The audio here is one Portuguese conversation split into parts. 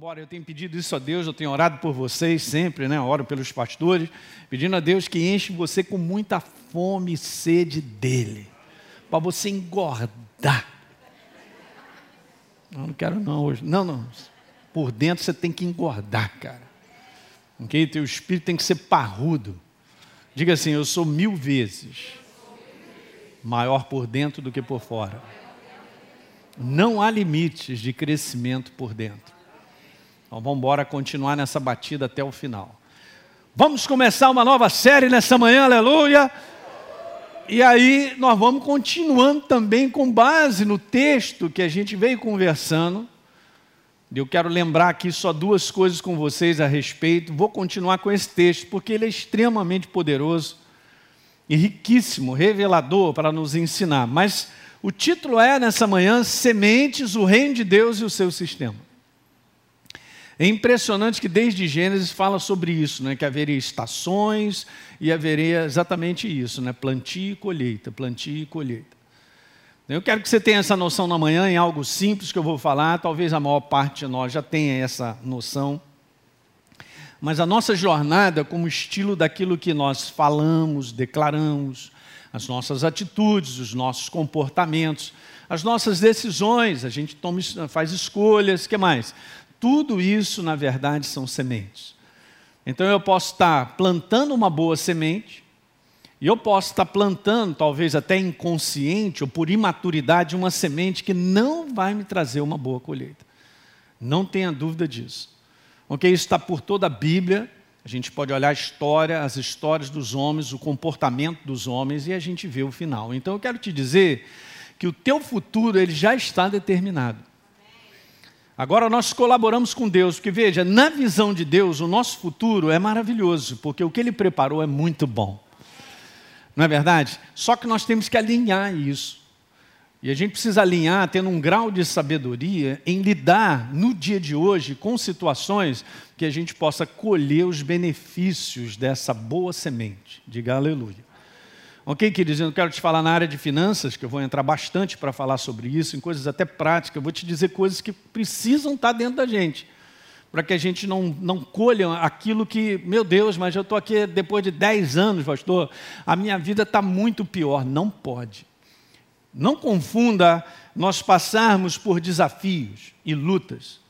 embora, eu tenho pedido isso a Deus, eu tenho orado por vocês sempre, né? Oro pelos pastores, pedindo a Deus que enche você com muita fome e sede dele, para você engordar. Não, não quero não hoje. Não, não. Por dentro você tem que engordar, cara. Ok? Teu espírito tem que ser parrudo. Diga assim: eu sou mil vezes maior por dentro do que por fora. Não há limites de crescimento por dentro. Então vamos embora continuar nessa batida até o final. Vamos começar uma nova série nessa manhã, aleluia. E aí nós vamos continuando também com base no texto que a gente veio conversando. Eu quero lembrar aqui só duas coisas com vocês a respeito. Vou continuar com esse texto porque ele é extremamente poderoso e riquíssimo, revelador para nos ensinar. Mas o título é nessa manhã Sementes, o Reino de Deus e o seu sistema. É impressionante que desde Gênesis fala sobre isso, né? que haveria estações e haveria exatamente isso, né? plantio e colheita, plantio e colheita. Eu quero que você tenha essa noção na manhã em algo simples que eu vou falar, talvez a maior parte de nós já tenha essa noção. Mas a nossa jornada, como estilo daquilo que nós falamos, declaramos, as nossas atitudes, os nossos comportamentos, as nossas decisões, a gente toma, faz escolhas, que mais? Tudo isso, na verdade, são sementes. Então eu posso estar plantando uma boa semente, e eu posso estar plantando, talvez até inconsciente ou por imaturidade, uma semente que não vai me trazer uma boa colheita. Não tenha dúvida disso. Ok? Isso está por toda a Bíblia. A gente pode olhar a história, as histórias dos homens, o comportamento dos homens e a gente vê o final. Então eu quero te dizer que o teu futuro ele já está determinado. Agora nós colaboramos com Deus, porque veja, na visão de Deus, o nosso futuro é maravilhoso, porque o que Ele preparou é muito bom. Não é verdade? Só que nós temos que alinhar isso. E a gente precisa alinhar, tendo um grau de sabedoria, em lidar no dia de hoje com situações que a gente possa colher os benefícios dessa boa semente. Diga aleluia. Ok, queridos? Eu quero te falar na área de finanças, que eu vou entrar bastante para falar sobre isso, em coisas até práticas. Eu vou te dizer coisas que precisam estar dentro da gente, para que a gente não, não colha aquilo que, meu Deus, mas eu estou aqui depois de 10 anos, pastor, a minha vida está muito pior. Não pode. Não confunda nós passarmos por desafios e lutas.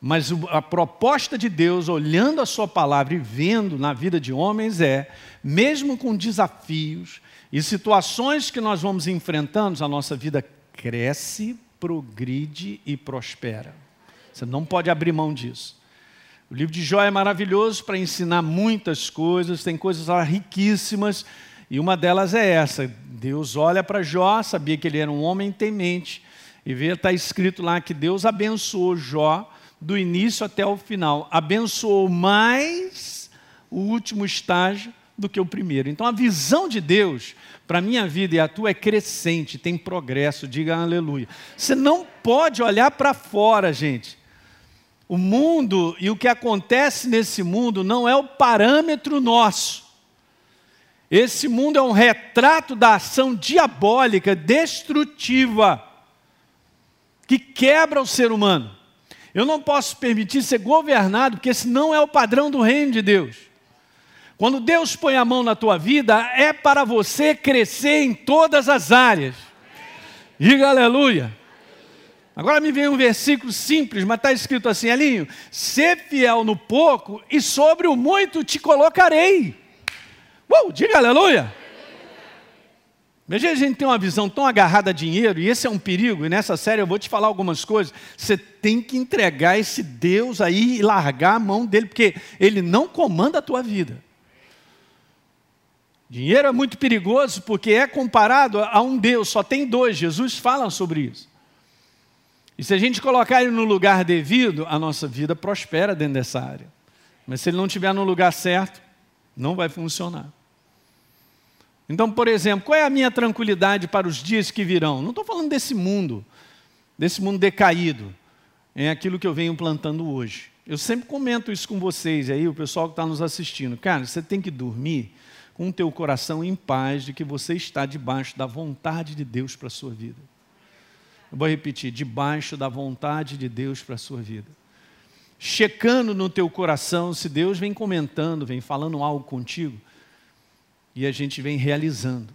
Mas a proposta de Deus, olhando a Sua palavra e vendo na vida de homens, é mesmo com desafios e situações que nós vamos enfrentando, a nossa vida cresce, progride e prospera. Você não pode abrir mão disso. O livro de Jó é maravilhoso para ensinar muitas coisas, tem coisas riquíssimas, e uma delas é essa. Deus olha para Jó, sabia que ele era um homem temente, e vê, está escrito lá que Deus abençoou Jó do início até o final. Abençoou mais o último estágio do que o primeiro. Então a visão de Deus para a minha vida e a tua é crescente, tem progresso, diga aleluia. Você não pode olhar para fora, gente. O mundo e o que acontece nesse mundo não é o parâmetro nosso. Esse mundo é um retrato da ação diabólica, destrutiva, que quebra o ser humano. Eu não posso permitir ser governado, porque esse não é o padrão do reino de Deus. Quando Deus põe a mão na tua vida, é para você crescer em todas as áreas. Diga aleluia. Agora me vem um versículo simples, mas está escrito assim, Elinho: ser fiel no pouco e sobre o muito te colocarei. Uh, diga aleluia. Veja, a gente tem uma visão tão agarrada a dinheiro, e esse é um perigo, e nessa série eu vou te falar algumas coisas. Você tem que entregar esse Deus aí e largar a mão dele, porque ele não comanda a tua vida. Dinheiro é muito perigoso porque é comparado a um Deus, só tem dois, Jesus fala sobre isso. E se a gente colocar ele no lugar devido, a nossa vida prospera dentro dessa área. Mas se ele não estiver no lugar certo, não vai funcionar. Então, por exemplo, qual é a minha tranquilidade para os dias que virão? Não estou falando desse mundo, desse mundo decaído. É aquilo que eu venho plantando hoje. Eu sempre comento isso com vocês, aí o pessoal que está nos assistindo. Cara, você tem que dormir com o teu coração em paz de que você está debaixo da vontade de Deus para a sua vida. Eu vou repetir, debaixo da vontade de Deus para a sua vida. checando no teu coração se Deus vem comentando, vem falando algo contigo e a gente vem realizando.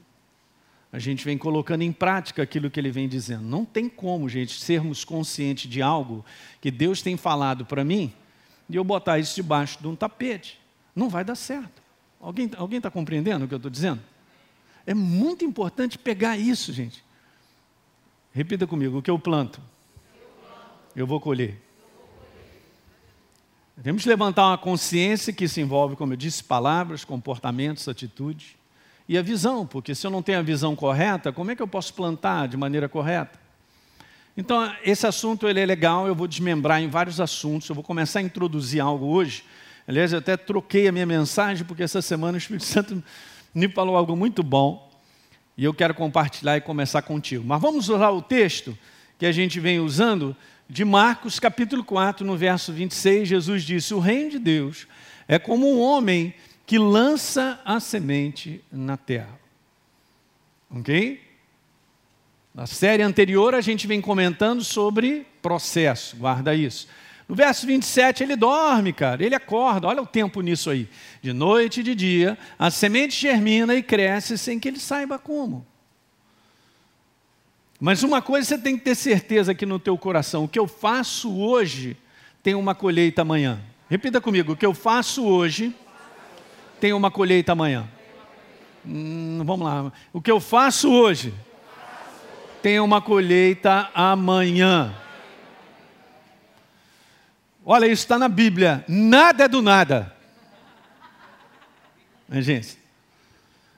A gente vem colocando em prática aquilo que ele vem dizendo. Não tem como, gente, sermos conscientes de algo que Deus tem falado para mim e eu botar isso debaixo de um tapete. Não vai dar certo. Alguém está compreendendo o que eu estou dizendo? É muito importante pegar isso, gente. Repita comigo: o que eu planto, eu vou colher. Que levantar uma consciência que se envolve, como eu disse, palavras, comportamentos, atitudes e a visão, porque se eu não tenho a visão correta, como é que eu posso plantar de maneira correta? Então, esse assunto ele é legal, eu vou desmembrar em vários assuntos, eu vou começar a introduzir algo hoje. Aliás, eu até troquei a minha mensagem, porque essa semana o Espírito Santo me falou algo muito bom, e eu quero compartilhar e começar contigo. Mas vamos usar o texto que a gente vem usando de Marcos, capítulo 4, no verso 26, Jesus disse: O reino de Deus é como um homem que lança a semente na terra. Ok? Na série anterior, a gente vem comentando sobre processo, guarda isso. No verso 27, ele dorme, cara, ele acorda, olha o tempo nisso aí. De noite e de dia, a semente germina e cresce sem que ele saiba como. Mas uma coisa você tem que ter certeza aqui no teu coração: o que eu faço hoje tem uma colheita amanhã. Repita comigo: o que eu faço hoje tem uma colheita amanhã. Hum, vamos lá. O que eu faço hoje tem uma colheita amanhã. Olha, isso está na Bíblia. Nada é do nada. Gente,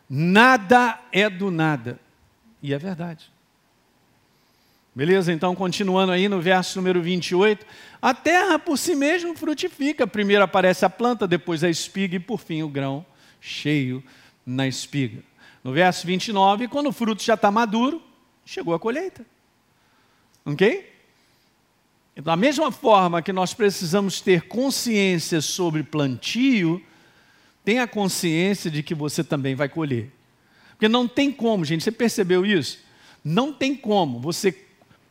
nada é do nada. E é verdade. Beleza? Então, continuando aí no verso número 28. A terra por si mesma frutifica. Primeiro aparece a planta, depois a espiga e por fim o grão cheio na espiga. No verso 29, quando o fruto já está maduro, chegou a colheita. Ok? Então, da mesma forma que nós precisamos ter consciência sobre plantio, tenha consciência de que você também vai colher. Porque não tem como, gente, você percebeu isso? Não tem como você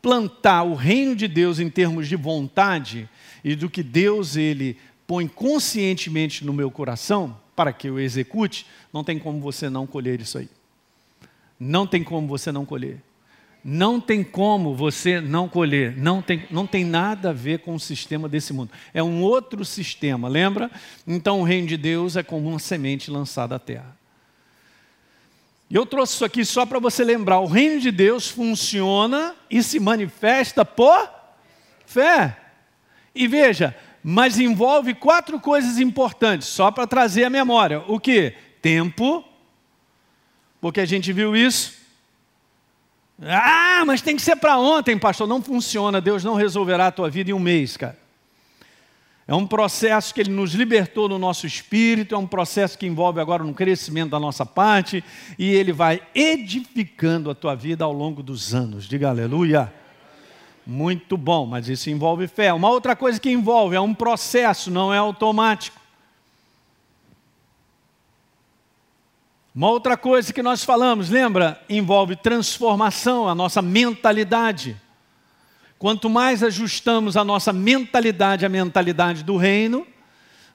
plantar o reino de Deus em termos de vontade e do que Deus ele põe conscientemente no meu coração para que eu execute, não tem como você não colher isso aí. Não tem como você não colher. Não tem como você não colher. Não tem, não tem nada a ver com o sistema desse mundo. É um outro sistema, lembra? Então o reino de Deus é como uma semente lançada à terra. E eu trouxe isso aqui só para você lembrar: o reino de Deus funciona e se manifesta por fé. E veja, mas envolve quatro coisas importantes, só para trazer a memória. O que? Tempo, porque a gente viu isso. Ah, mas tem que ser para ontem, pastor. Não funciona, Deus não resolverá a tua vida em um mês, cara. É um processo que Ele nos libertou no nosso espírito, é um processo que envolve agora um crescimento da nossa parte, e Ele vai edificando a tua vida ao longo dos anos. Diga aleluia. Muito bom, mas isso envolve fé. Uma outra coisa que envolve é um processo, não é automático. Uma outra coisa que nós falamos, lembra? Envolve transformação, a nossa mentalidade. Quanto mais ajustamos a nossa mentalidade à mentalidade do reino,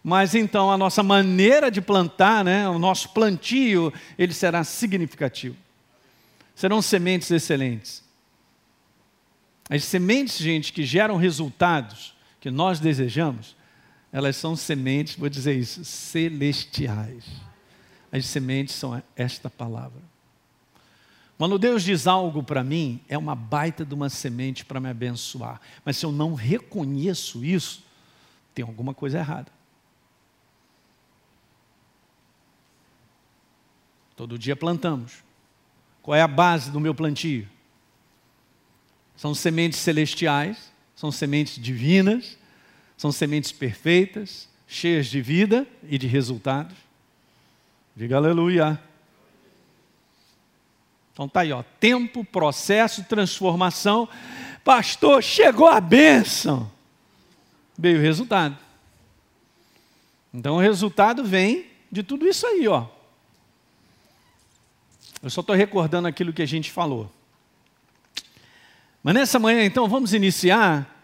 mais então a nossa maneira de plantar, né, o nosso plantio, ele será significativo. Serão sementes excelentes. As sementes, gente, que geram resultados que nós desejamos, elas são sementes, vou dizer isso, celestiais. As sementes são esta palavra. Quando Deus diz algo para mim, é uma baita de uma semente para me abençoar. Mas se eu não reconheço isso, tem alguma coisa errada. Todo dia plantamos. Qual é a base do meu plantio? São sementes celestiais, são sementes divinas, são sementes perfeitas, cheias de vida e de resultados. Diga aleluia. Então tá aí, ó, tempo, processo, transformação. Pastor, chegou a bênção. Veio o resultado. Então o resultado vem de tudo isso aí, ó. Eu só estou recordando aquilo que a gente falou. Mas nessa manhã, então, vamos iniciar.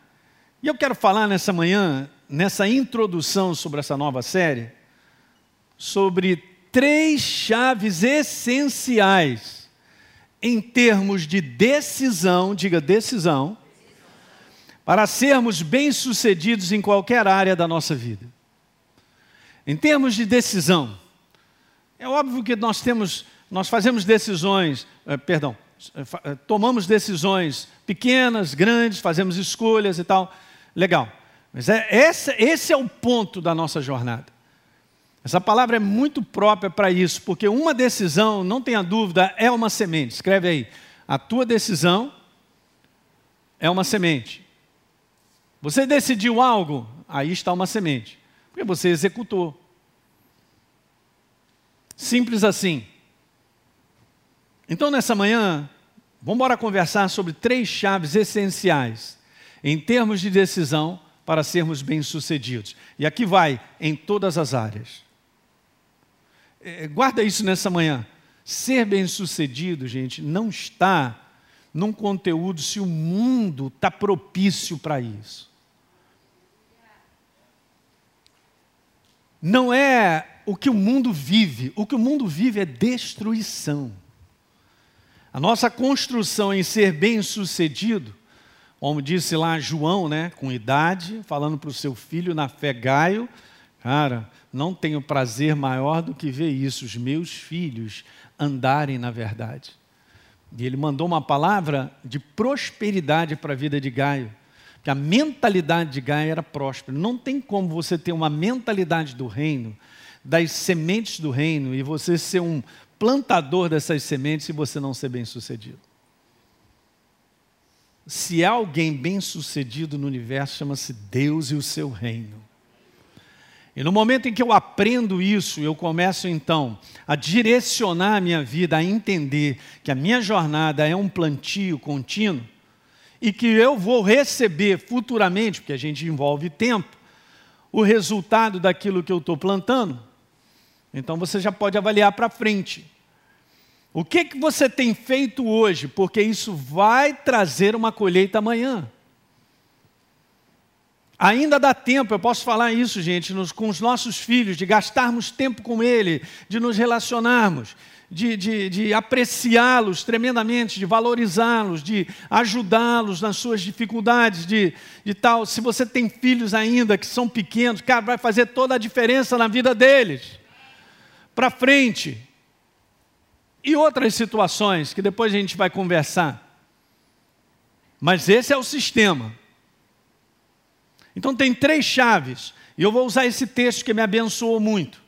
E eu quero falar nessa manhã nessa introdução sobre essa nova série, sobre três chaves essenciais em termos de decisão, diga decisão, para sermos bem-sucedidos em qualquer área da nossa vida. Em termos de decisão, é óbvio que nós temos, nós fazemos decisões, eh, perdão, eh, eh, tomamos decisões pequenas, grandes, fazemos escolhas e tal, legal. Mas é, esse, esse é o ponto da nossa jornada. Essa palavra é muito própria para isso, porque uma decisão, não tenha dúvida, é uma semente. Escreve aí. A tua decisão é uma semente. Você decidiu algo, aí está uma semente, porque você executou. Simples assim. Então, nessa manhã, vamos embora conversar sobre três chaves essenciais em termos de decisão para sermos bem-sucedidos. E aqui vai em todas as áreas. É, guarda isso nessa manhã. Ser bem-sucedido, gente, não está num conteúdo se o mundo está propício para isso. Não é o que o mundo vive. O que o mundo vive é destruição. A nossa construção em ser bem-sucedido, como disse lá João, né, com idade, falando para o seu filho na fé Gaio, cara, não tenho prazer maior do que ver isso, os meus filhos andarem na verdade. E ele mandou uma palavra de prosperidade para a vida de Gaio que a mentalidade de Gaia era próspera. Não tem como você ter uma mentalidade do reino, das sementes do reino, e você ser um plantador dessas sementes e você não ser bem sucedido. Se há alguém bem sucedido no universo, chama-se Deus e o seu reino. E no momento em que eu aprendo isso, eu começo então a direcionar a minha vida, a entender que a minha jornada é um plantio contínuo, e que eu vou receber futuramente, porque a gente envolve tempo, o resultado daquilo que eu estou plantando. Então você já pode avaliar para frente. O que, que você tem feito hoje? Porque isso vai trazer uma colheita amanhã. Ainda dá tempo, eu posso falar isso, gente, nos, com os nossos filhos, de gastarmos tempo com ele, de nos relacionarmos de, de, de apreciá-los tremendamente, de valorizá-los, de ajudá-los nas suas dificuldades, de, de tal. Se você tem filhos ainda que são pequenos, cara, vai fazer toda a diferença na vida deles. Para frente. E outras situações que depois a gente vai conversar. Mas esse é o sistema. Então tem três chaves. E eu vou usar esse texto que me abençoou muito.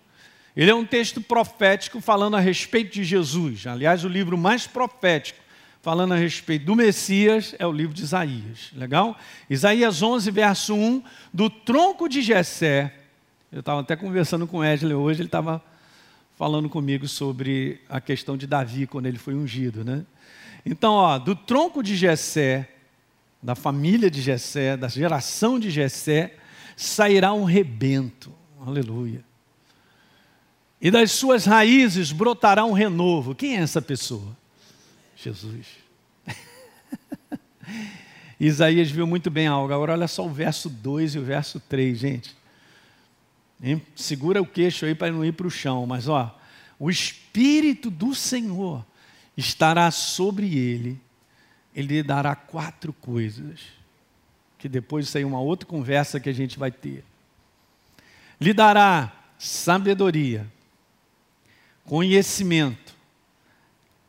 Ele é um texto profético falando a respeito de Jesus. Aliás, o livro mais profético falando a respeito do Messias é o livro de Isaías. Legal? Isaías 11, verso 1, do tronco de Jessé. Eu estava até conversando com o Wesley hoje, ele estava falando comigo sobre a questão de Davi quando ele foi ungido, né? Então, ó, do tronco de Jessé, da família de Jessé, da geração de Jessé, sairá um rebento. Aleluia e das suas raízes brotará um renovo. Quem é essa pessoa? Jesus. Isaías viu muito bem algo. Agora olha só o verso 2 e o verso 3, gente. Hein? Segura o queixo aí para não ir para o chão, mas ó, o Espírito do Senhor estará sobre ele, ele lhe dará quatro coisas, que depois isso aí é uma outra conversa que a gente vai ter. Lhe dará sabedoria, conhecimento,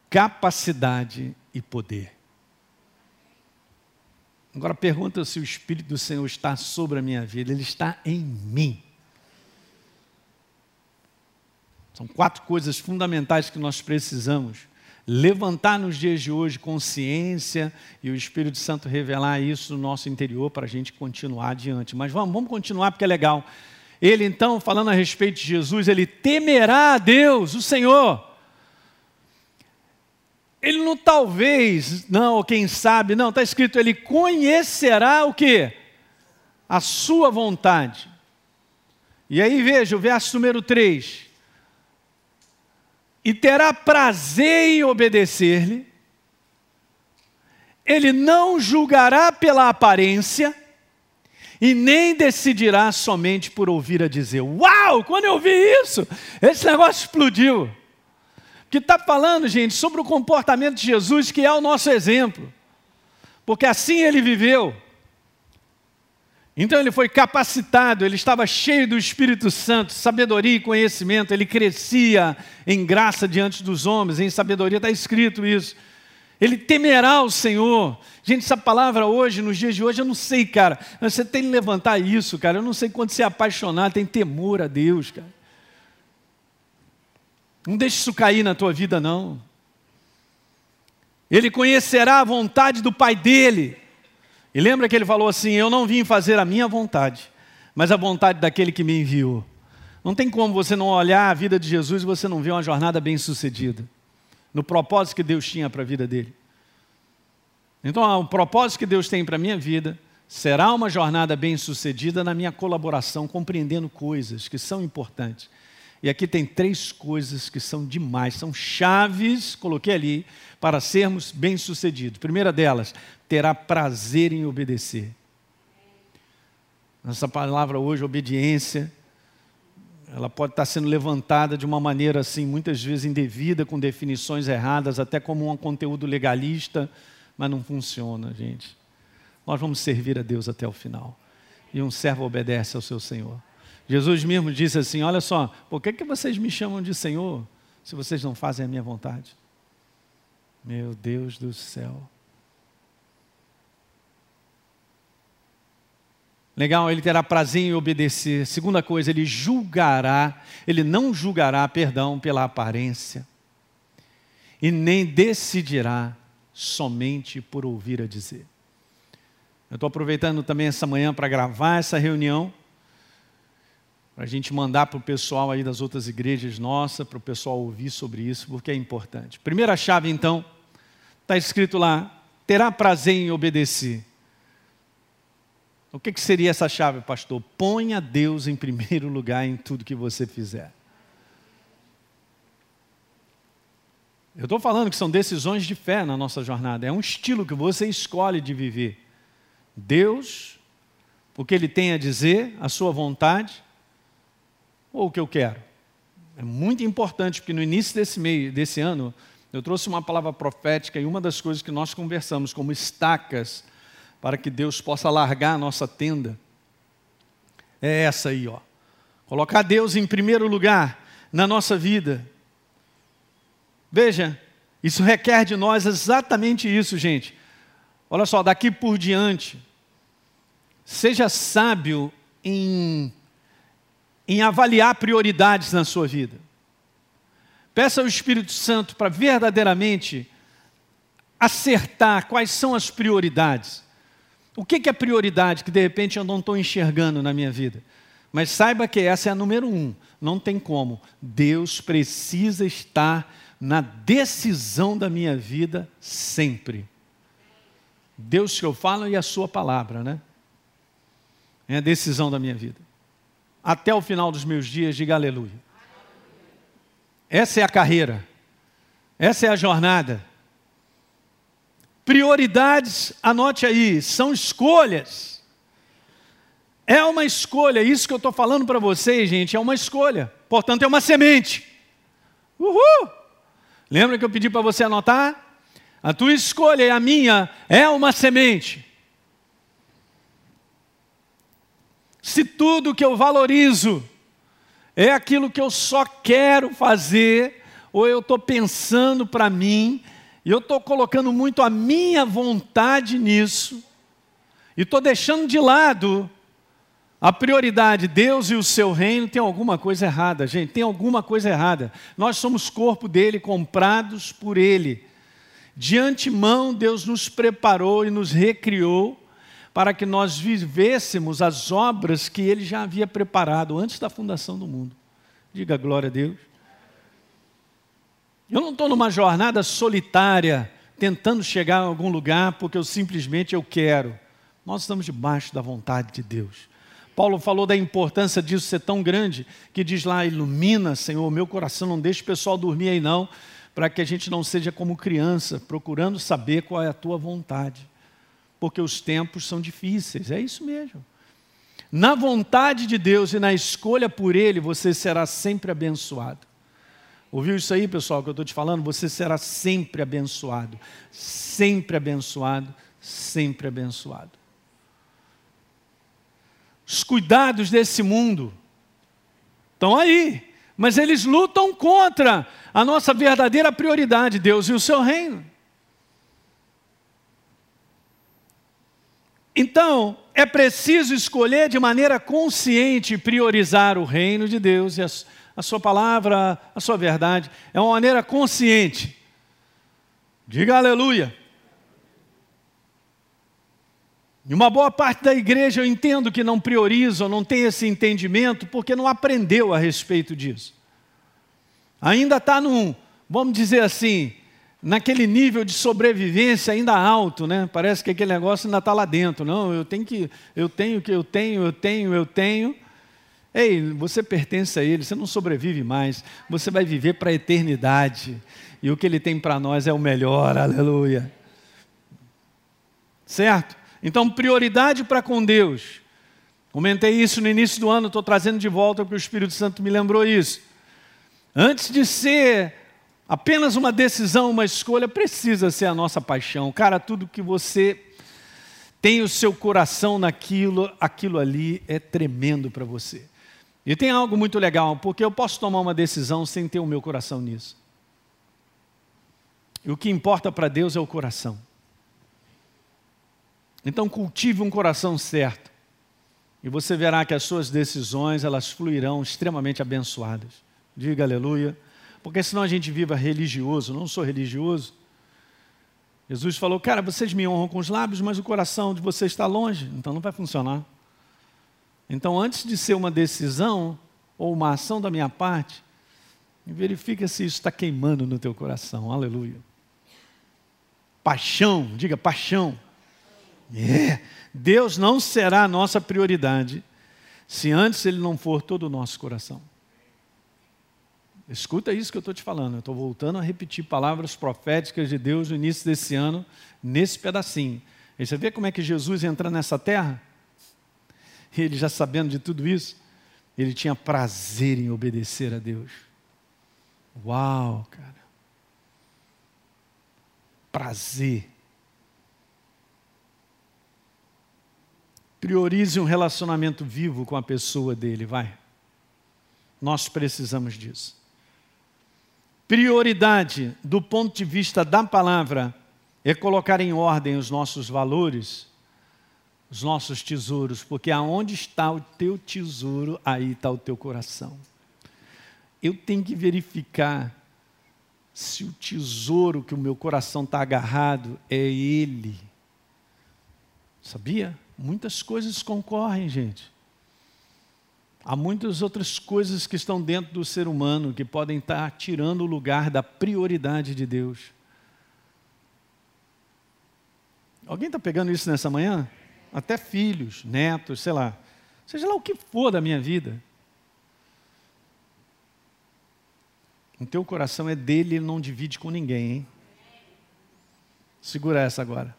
capacidade e poder. Agora pergunta se o Espírito do Senhor está sobre a minha vida, ele está em mim. São quatro coisas fundamentais que nós precisamos levantar nos dias de hoje consciência e o Espírito Santo revelar isso no nosso interior para a gente continuar adiante. Mas vamos, vamos continuar porque é legal. Ele então, falando a respeito de Jesus, ele temerá a Deus, o Senhor. Ele não talvez, não, quem sabe, não, está escrito, ele conhecerá o que? A sua vontade. E aí veja o verso número 3. E terá prazer em obedecer-lhe, ele não julgará pela aparência, e nem decidirá somente por ouvir a dizer. Uau! Quando eu vi isso, esse negócio explodiu. Que está falando, gente, sobre o comportamento de Jesus, que é o nosso exemplo. Porque assim ele viveu. Então ele foi capacitado, ele estava cheio do Espírito Santo, sabedoria e conhecimento, ele crescia em graça diante dos homens, em sabedoria está escrito isso. Ele temerá o Senhor. Gente, essa palavra hoje, nos dias de hoje, eu não sei, cara. Você tem que levantar isso, cara. Eu não sei quando você é apaixonado, tem temor a Deus, cara. Não deixe isso cair na tua vida, não. Ele conhecerá a vontade do Pai dele. E lembra que ele falou assim: Eu não vim fazer a minha vontade, mas a vontade daquele que me enviou. Não tem como você não olhar a vida de Jesus e você não ver uma jornada bem sucedida no propósito que Deus tinha para a vida dele. Então, o propósito que Deus tem para a minha vida será uma jornada bem sucedida na minha colaboração, compreendendo coisas que são importantes. E aqui tem três coisas que são demais, são chaves, coloquei ali, para sermos bem-sucedidos. Primeira delas, terá prazer em obedecer. Essa palavra hoje, obediência, ela pode estar sendo levantada de uma maneira assim, muitas vezes indevida, com definições erradas, até como um conteúdo legalista, mas não funciona, gente. Nós vamos servir a Deus até o final. E um servo obedece ao seu Senhor. Jesus mesmo disse assim: Olha só, por que, que vocês me chamam de Senhor se vocês não fazem a minha vontade? Meu Deus do céu. Legal, ele terá prazer em obedecer. Segunda coisa, ele julgará, ele não julgará, perdão, pela aparência. E nem decidirá somente por ouvir a dizer. Eu estou aproveitando também essa manhã para gravar essa reunião, para a gente mandar para o pessoal aí das outras igrejas nossa, para o pessoal ouvir sobre isso, porque é importante. Primeira chave, então, está escrito lá: terá prazer em obedecer. O que, que seria essa chave, pastor? Ponha Deus em primeiro lugar em tudo que você fizer. Eu estou falando que são decisões de fé na nossa jornada, é um estilo que você escolhe de viver. Deus, o que Ele tem a dizer, a sua vontade, ou o que eu quero. É muito importante, porque no início desse, meio, desse ano, eu trouxe uma palavra profética e uma das coisas que nós conversamos como estacas para que Deus possa largar a nossa tenda, é essa aí, ó. Colocar Deus em primeiro lugar na nossa vida. Veja, isso requer de nós exatamente isso, gente. Olha só, daqui por diante, seja sábio em, em avaliar prioridades na sua vida. Peça ao Espírito Santo para verdadeiramente acertar quais são as prioridades. O que é prioridade que de repente eu não estou enxergando na minha vida? Mas saiba que essa é a número um. Não tem como. Deus precisa estar na decisão da minha vida sempre. Deus que eu falo e a sua palavra, né? É a decisão da minha vida. Até o final dos meus dias, diga aleluia. Essa é a carreira. Essa é a jornada. Prioridades, anote aí, são escolhas. É uma escolha, isso que eu estou falando para vocês, gente, é uma escolha. Portanto, é uma semente. Uhul! Lembra que eu pedi para você anotar? A tua escolha e a minha é uma semente. Se tudo que eu valorizo é aquilo que eu só quero fazer, ou eu estou pensando para mim, e eu estou colocando muito a minha vontade nisso, e estou deixando de lado a prioridade, Deus e o seu reino, tem alguma coisa errada, gente, tem alguma coisa errada. Nós somos corpo dele, comprados por ele. De antemão, Deus nos preparou e nos recriou para que nós vivêssemos as obras que ele já havia preparado antes da fundação do mundo. Diga glória a Deus. Eu não estou numa jornada solitária, tentando chegar a algum lugar porque eu simplesmente eu quero. Nós estamos debaixo da vontade de Deus. Paulo falou da importância disso ser tão grande que diz lá: ilumina, Senhor, meu coração, não deixe o pessoal dormir aí não, para que a gente não seja como criança, procurando saber qual é a tua vontade, porque os tempos são difíceis, é isso mesmo. na vontade de Deus e na escolha por Ele, você será sempre abençoado. Ouviu isso aí, pessoal, que eu estou te falando? Você será sempre abençoado. Sempre abençoado, sempre abençoado. Os cuidados desse mundo estão aí, mas eles lutam contra a nossa verdadeira prioridade, Deus e o seu reino. Então, é preciso escolher de maneira consciente priorizar o reino de Deus e a, a sua palavra, a sua verdade. É uma maneira consciente. Diga aleluia. E uma boa parte da igreja eu entendo que não prioriza, não tem esse entendimento, porque não aprendeu a respeito disso. Ainda está num, vamos dizer assim, naquele nível de sobrevivência ainda alto, né? Parece que aquele negócio ainda está lá dentro. Não, eu tenho que, eu tenho que, eu tenho, eu tenho, eu tenho. Ei, você pertence a Ele, você não sobrevive mais, você vai viver para a eternidade. E o que Ele tem para nós é o melhor, aleluia. Certo? Então, prioridade para com Deus. Comentei isso no início do ano, estou trazendo de volta porque o Espírito Santo me lembrou isso. Antes de ser apenas uma decisão, uma escolha, precisa ser a nossa paixão. Cara, tudo que você tem o seu coração naquilo, aquilo ali é tremendo para você. E tem algo muito legal, porque eu posso tomar uma decisão sem ter o meu coração nisso. E o que importa para Deus é o coração. Então cultive um coração certo. E você verá que as suas decisões, elas fluirão extremamente abençoadas. Diga aleluia. Porque senão a gente viva religioso, não sou religioso. Jesus falou, cara, vocês me honram com os lábios, mas o coração de vocês está longe, então não vai funcionar. Então, antes de ser uma decisão ou uma ação da minha parte, verifica se isso está queimando no teu coração. Aleluia. Paixão, diga paixão. É. Deus não será a nossa prioridade se antes Ele não for todo o nosso coração. Escuta isso que eu estou te falando. Eu estou voltando a repetir palavras proféticas de Deus no início desse ano, nesse pedacinho. E você vê como é que Jesus entra nessa terra? Ele já sabendo de tudo isso, ele tinha prazer em obedecer a Deus. Uau, cara. Prazer. Priorize um relacionamento vivo com a pessoa dele, vai. Nós precisamos disso. Prioridade, do ponto de vista da palavra, é colocar em ordem os nossos valores, os nossos tesouros, porque aonde está o teu tesouro, aí está o teu coração. Eu tenho que verificar se o tesouro que o meu coração está agarrado é Ele. Sabia? Muitas coisas concorrem, gente. Há muitas outras coisas que estão dentro do ser humano que podem estar tirando o lugar da prioridade de Deus. Alguém está pegando isso nessa manhã? Até filhos, netos, sei lá. Seja lá o que for da minha vida. O teu coração é dele, ele não divide com ninguém, hein? Segura essa agora.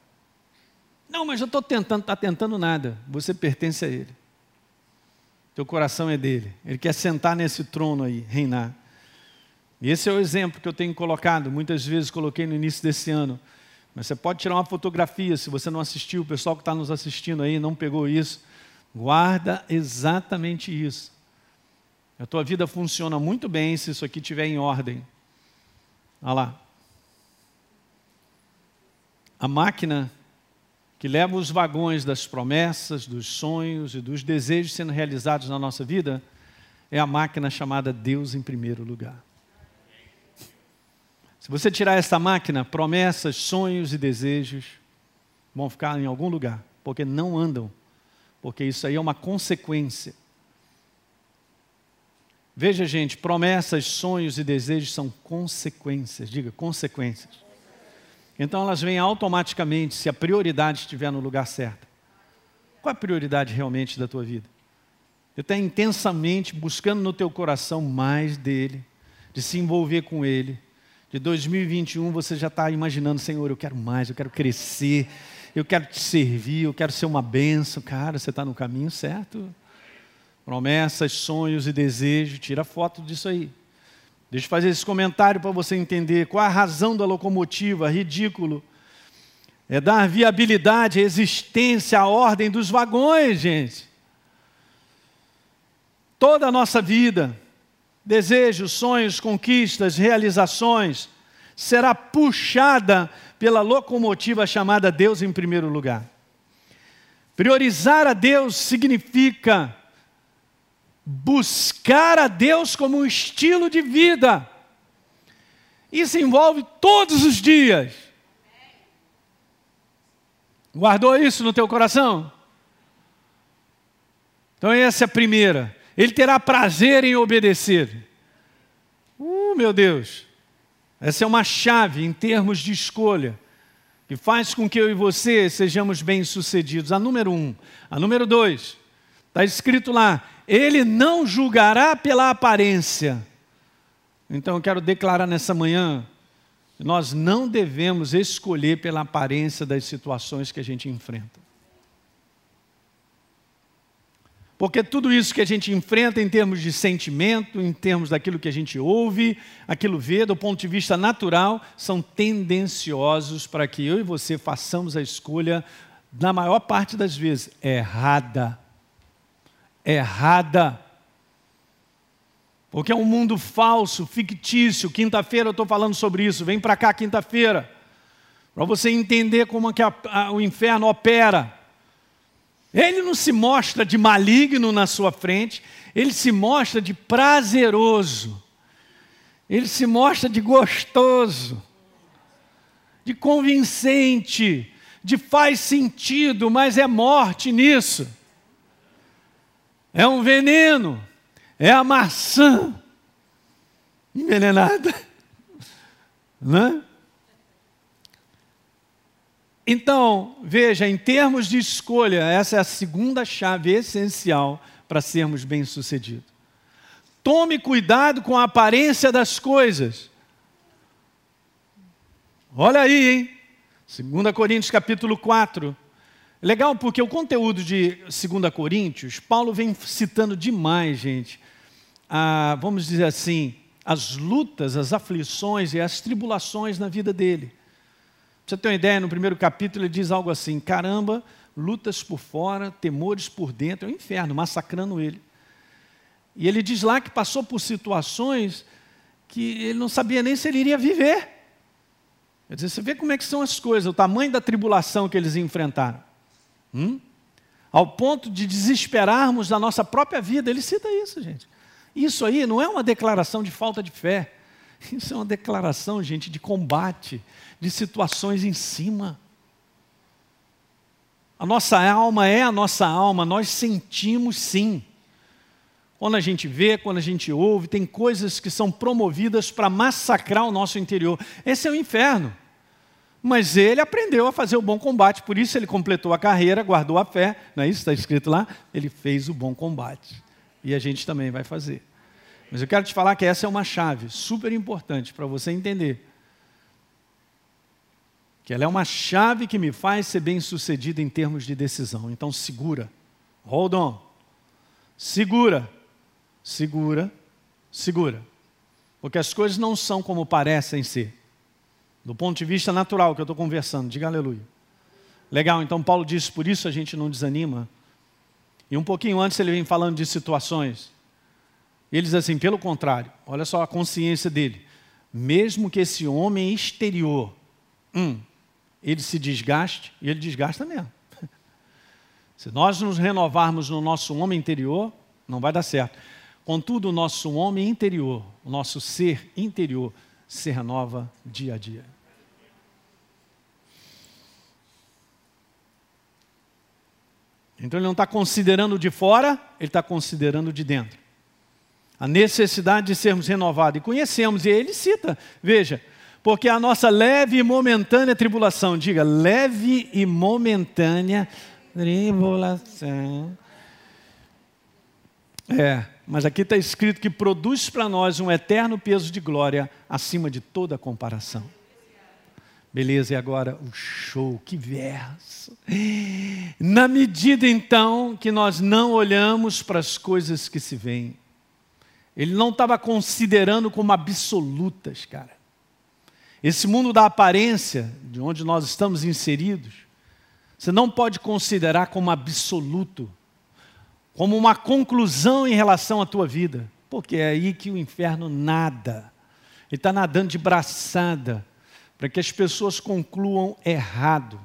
Não, mas eu estou tentando, está tentando nada. Você pertence a Ele. Teu coração é dele. Ele quer sentar nesse trono aí, reinar. E esse é o exemplo que eu tenho colocado, muitas vezes coloquei no início desse ano. Mas você pode tirar uma fotografia, se você não assistiu, o pessoal que está nos assistindo aí não pegou isso. Guarda exatamente isso. A tua vida funciona muito bem se isso aqui estiver em ordem. Olha lá. A máquina que leva os vagões das promessas, dos sonhos e dos desejos sendo realizados na nossa vida, é a máquina chamada Deus em primeiro lugar. Se você tirar essa máquina, promessas, sonhos e desejos vão ficar em algum lugar, porque não andam, porque isso aí é uma consequência. Veja, gente, promessas, sonhos e desejos são consequências, diga consequências. Então elas vêm automaticamente se a prioridade estiver no lugar certo. Qual a prioridade realmente da tua vida? Você está intensamente buscando no teu coração mais dele, de se envolver com ele. De 2021 você já está imaginando, Senhor, eu quero mais, eu quero crescer, eu quero te servir, eu quero ser uma benção. Cara, você está no caminho certo. promessas, sonhos e desejos. Tira foto disso aí. Deixa eu fazer esse comentário para você entender qual a razão da locomotiva. Ridículo. É dar viabilidade, existência à ordem dos vagões, gente. Toda a nossa vida, desejos, sonhos, conquistas, realizações, será puxada pela locomotiva chamada Deus em primeiro lugar. Priorizar a Deus significa buscar a Deus como um estilo de vida. Isso envolve todos os dias. Guardou isso no teu coração? Então, essa é a primeira. Ele terá prazer em obedecer. Uh, meu Deus. Essa é uma chave em termos de escolha que faz com que eu e você sejamos bem-sucedidos. A número um. A número dois, está escrito lá: Ele não julgará pela aparência. Então eu quero declarar nessa manhã nós não devemos escolher pela aparência das situações que a gente enfrenta. Porque tudo isso que a gente enfrenta em termos de sentimento, em termos daquilo que a gente ouve, aquilo vê, do ponto de vista natural, são tendenciosos para que eu e você façamos a escolha, na maior parte das vezes, errada. Errada. Porque é um mundo falso, fictício. Quinta-feira eu estou falando sobre isso. Vem para cá quinta-feira. Para você entender como é que a, a, o inferno opera. Ele não se mostra de maligno na sua frente, ele se mostra de prazeroso, ele se mostra de gostoso, de convincente, de faz sentido, mas é morte nisso. É um veneno, é a maçã envenenada. Não é? Então, veja, em termos de escolha, essa é a segunda chave essencial para sermos bem-sucedidos. Tome cuidado com a aparência das coisas. Olha aí, hein? 2 Coríntios capítulo 4. Legal, porque o conteúdo de 2 Coríntios, Paulo vem citando demais, gente, a, vamos dizer assim, as lutas, as aflições e as tribulações na vida dele você ter uma ideia, no primeiro capítulo ele diz algo assim: caramba, lutas por fora, temores por dentro, é o um inferno, massacrando ele. E ele diz lá que passou por situações que ele não sabia nem se ele iria viver. Quer dizer, você vê como é que são as coisas, o tamanho da tribulação que eles enfrentaram. Hum? Ao ponto de desesperarmos da nossa própria vida. Ele cita isso, gente. Isso aí não é uma declaração de falta de fé. Isso é uma declaração, gente, de combate, de situações em cima. A nossa alma é a nossa alma, nós sentimos sim. Quando a gente vê, quando a gente ouve, tem coisas que são promovidas para massacrar o nosso interior. Esse é o inferno. Mas ele aprendeu a fazer o bom combate, por isso ele completou a carreira, guardou a fé, não é isso? Está escrito lá? Ele fez o bom combate. E a gente também vai fazer. Mas eu quero te falar que essa é uma chave super importante para você entender. Que ela é uma chave que me faz ser bem sucedido em termos de decisão. Então segura. Hold on. Segura. Segura. Segura. Porque as coisas não são como parecem ser. Do ponto de vista natural que eu estou conversando. Diga aleluia. Legal, então Paulo diz, por isso a gente não desanima. E um pouquinho antes ele vem falando de situações ele diz assim: pelo contrário, olha só a consciência dele. Mesmo que esse homem exterior, hum, ele se desgaste, e ele desgasta mesmo. Se nós nos renovarmos no nosso homem interior, não vai dar certo. Contudo, o nosso homem interior, o nosso ser interior, se renova dia a dia. Então ele não está considerando de fora, ele está considerando de dentro a necessidade de sermos renovados. E conhecemos, e ele cita, veja, porque a nossa leve e momentânea tribulação, diga, leve e momentânea tribulação. É, mas aqui está escrito que produz para nós um eterno peso de glória acima de toda comparação. Beleza, e agora o show, que verso. Na medida então que nós não olhamos para as coisas que se veem, ele não estava considerando como absolutas, cara. Esse mundo da aparência, de onde nós estamos inseridos, você não pode considerar como absoluto, como uma conclusão em relação à tua vida, porque é aí que o inferno nada. Ele está nadando de braçada para que as pessoas concluam errado.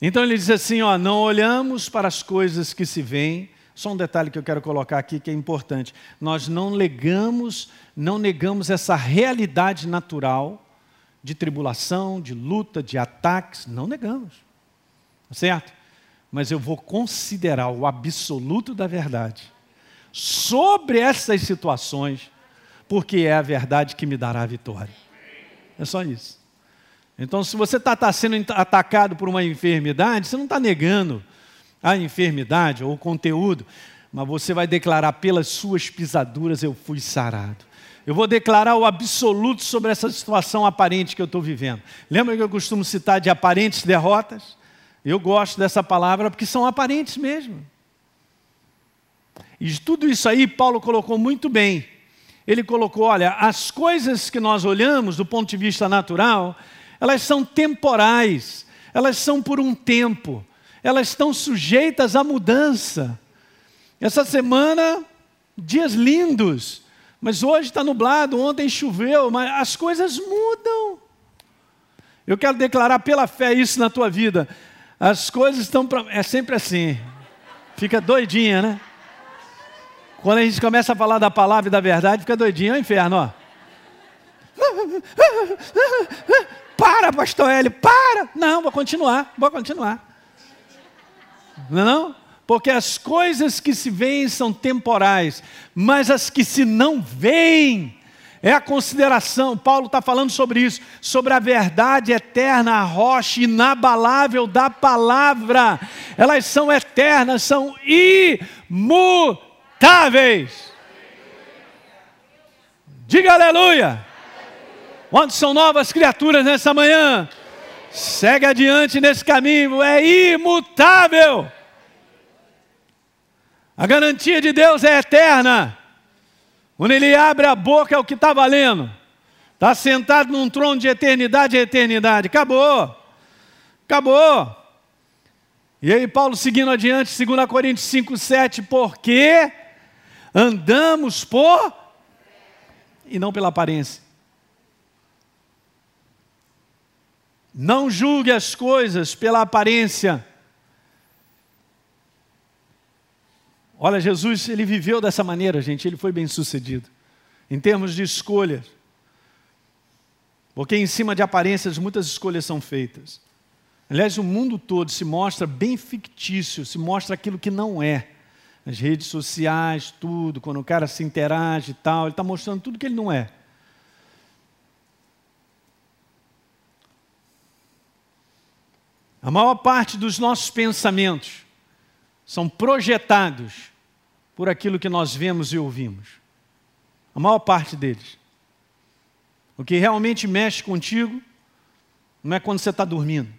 Então ele diz assim: ó, não olhamos para as coisas que se veem. Só um detalhe que eu quero colocar aqui que é importante. Nós não negamos, não negamos essa realidade natural de tribulação, de luta, de ataques, não negamos. Tá certo? Mas eu vou considerar o absoluto da verdade sobre essas situações, porque é a verdade que me dará a vitória. É só isso. Então, se você está tá sendo atacado por uma enfermidade, você não está negando a enfermidade ou o conteúdo, mas você vai declarar: pelas suas pisaduras eu fui sarado. Eu vou declarar o absoluto sobre essa situação aparente que eu estou vivendo. Lembra que eu costumo citar de aparentes derrotas? Eu gosto dessa palavra porque são aparentes mesmo. E tudo isso aí, Paulo colocou muito bem ele colocou: olha, as coisas que nós olhamos do ponto de vista natural, elas são temporais, elas são por um tempo, elas estão sujeitas à mudança. Essa semana, dias lindos, mas hoje está nublado, ontem choveu, mas as coisas mudam. Eu quero declarar pela fé isso na tua vida. As coisas estão. É sempre assim. Fica doidinha, né? Quando a gente começa a falar da palavra e da verdade, fica doidinho, é o inferno, ó. Para, pastor Hélio, para! Não, vou continuar, vou continuar. Não, é não? Porque as coisas que se veem são temporais, mas as que se não veem, é a consideração, Paulo está falando sobre isso, sobre a verdade eterna, a rocha inabalável da palavra. Elas são eternas, são imutáveis. Diga aleluia. Onde são novas criaturas nessa manhã? Segue adiante nesse caminho, é imutável. A garantia de Deus é eterna. Quando Ele abre a boca é o que está valendo. Está sentado num trono de eternidade e eternidade. Acabou. Acabou. E aí, Paulo seguindo adiante, 2 Coríntios 5, 7, porque Andamos por e não pela aparência. Não julgue as coisas pela aparência. Olha, Jesus, ele viveu dessa maneira, gente, ele foi bem sucedido. Em termos de escolhas. Porque em cima de aparências muitas escolhas são feitas. Aliás, o mundo todo se mostra bem fictício, se mostra aquilo que não é as redes sociais, tudo, quando o cara se interage e tal, ele está mostrando tudo que ele não é. A maior parte dos nossos pensamentos são projetados por aquilo que nós vemos e ouvimos. A maior parte deles. O que realmente mexe contigo não é quando você está dormindo,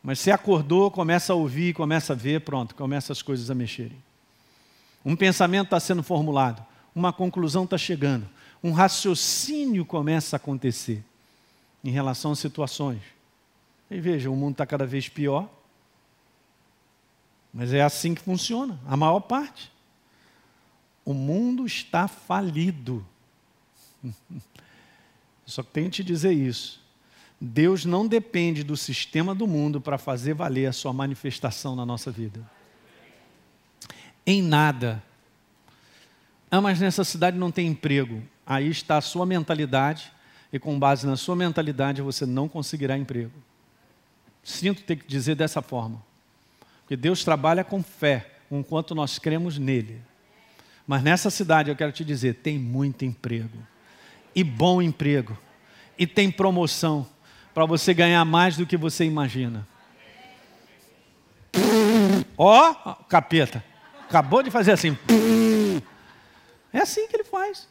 mas você acordou, começa a ouvir, começa a ver, pronto, começa as coisas a mexerem. Um pensamento está sendo formulado, uma conclusão está chegando, um raciocínio começa a acontecer em relação a situações. E veja, o mundo está cada vez pior, mas é assim que funciona, a maior parte. O mundo está falido. Só tenho te dizer isso. Deus não depende do sistema do mundo para fazer valer a sua manifestação na nossa vida em nada. Ah, mas nessa cidade não tem emprego. Aí está a sua mentalidade, e com base na sua mentalidade você não conseguirá emprego. Sinto ter que dizer dessa forma. Porque Deus trabalha com fé, enquanto nós cremos nele. Mas nessa cidade eu quero te dizer: tem muito emprego. E bom emprego. E tem promoção para você ganhar mais do que você imagina. Ó, oh, capeta acabou de fazer assim. É assim que ele faz.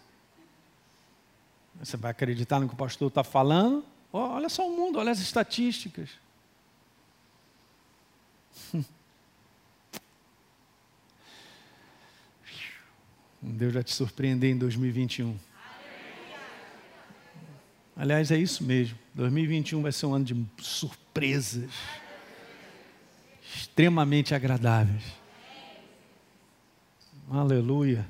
Você vai acreditar no que o pastor está falando Olha só o mundo, olha as estatísticas. Deus vai te surpreender em 2021. Aliás, é isso mesmo. 2021 vai ser um ano de surpresas extremamente agradáveis. Aleluia.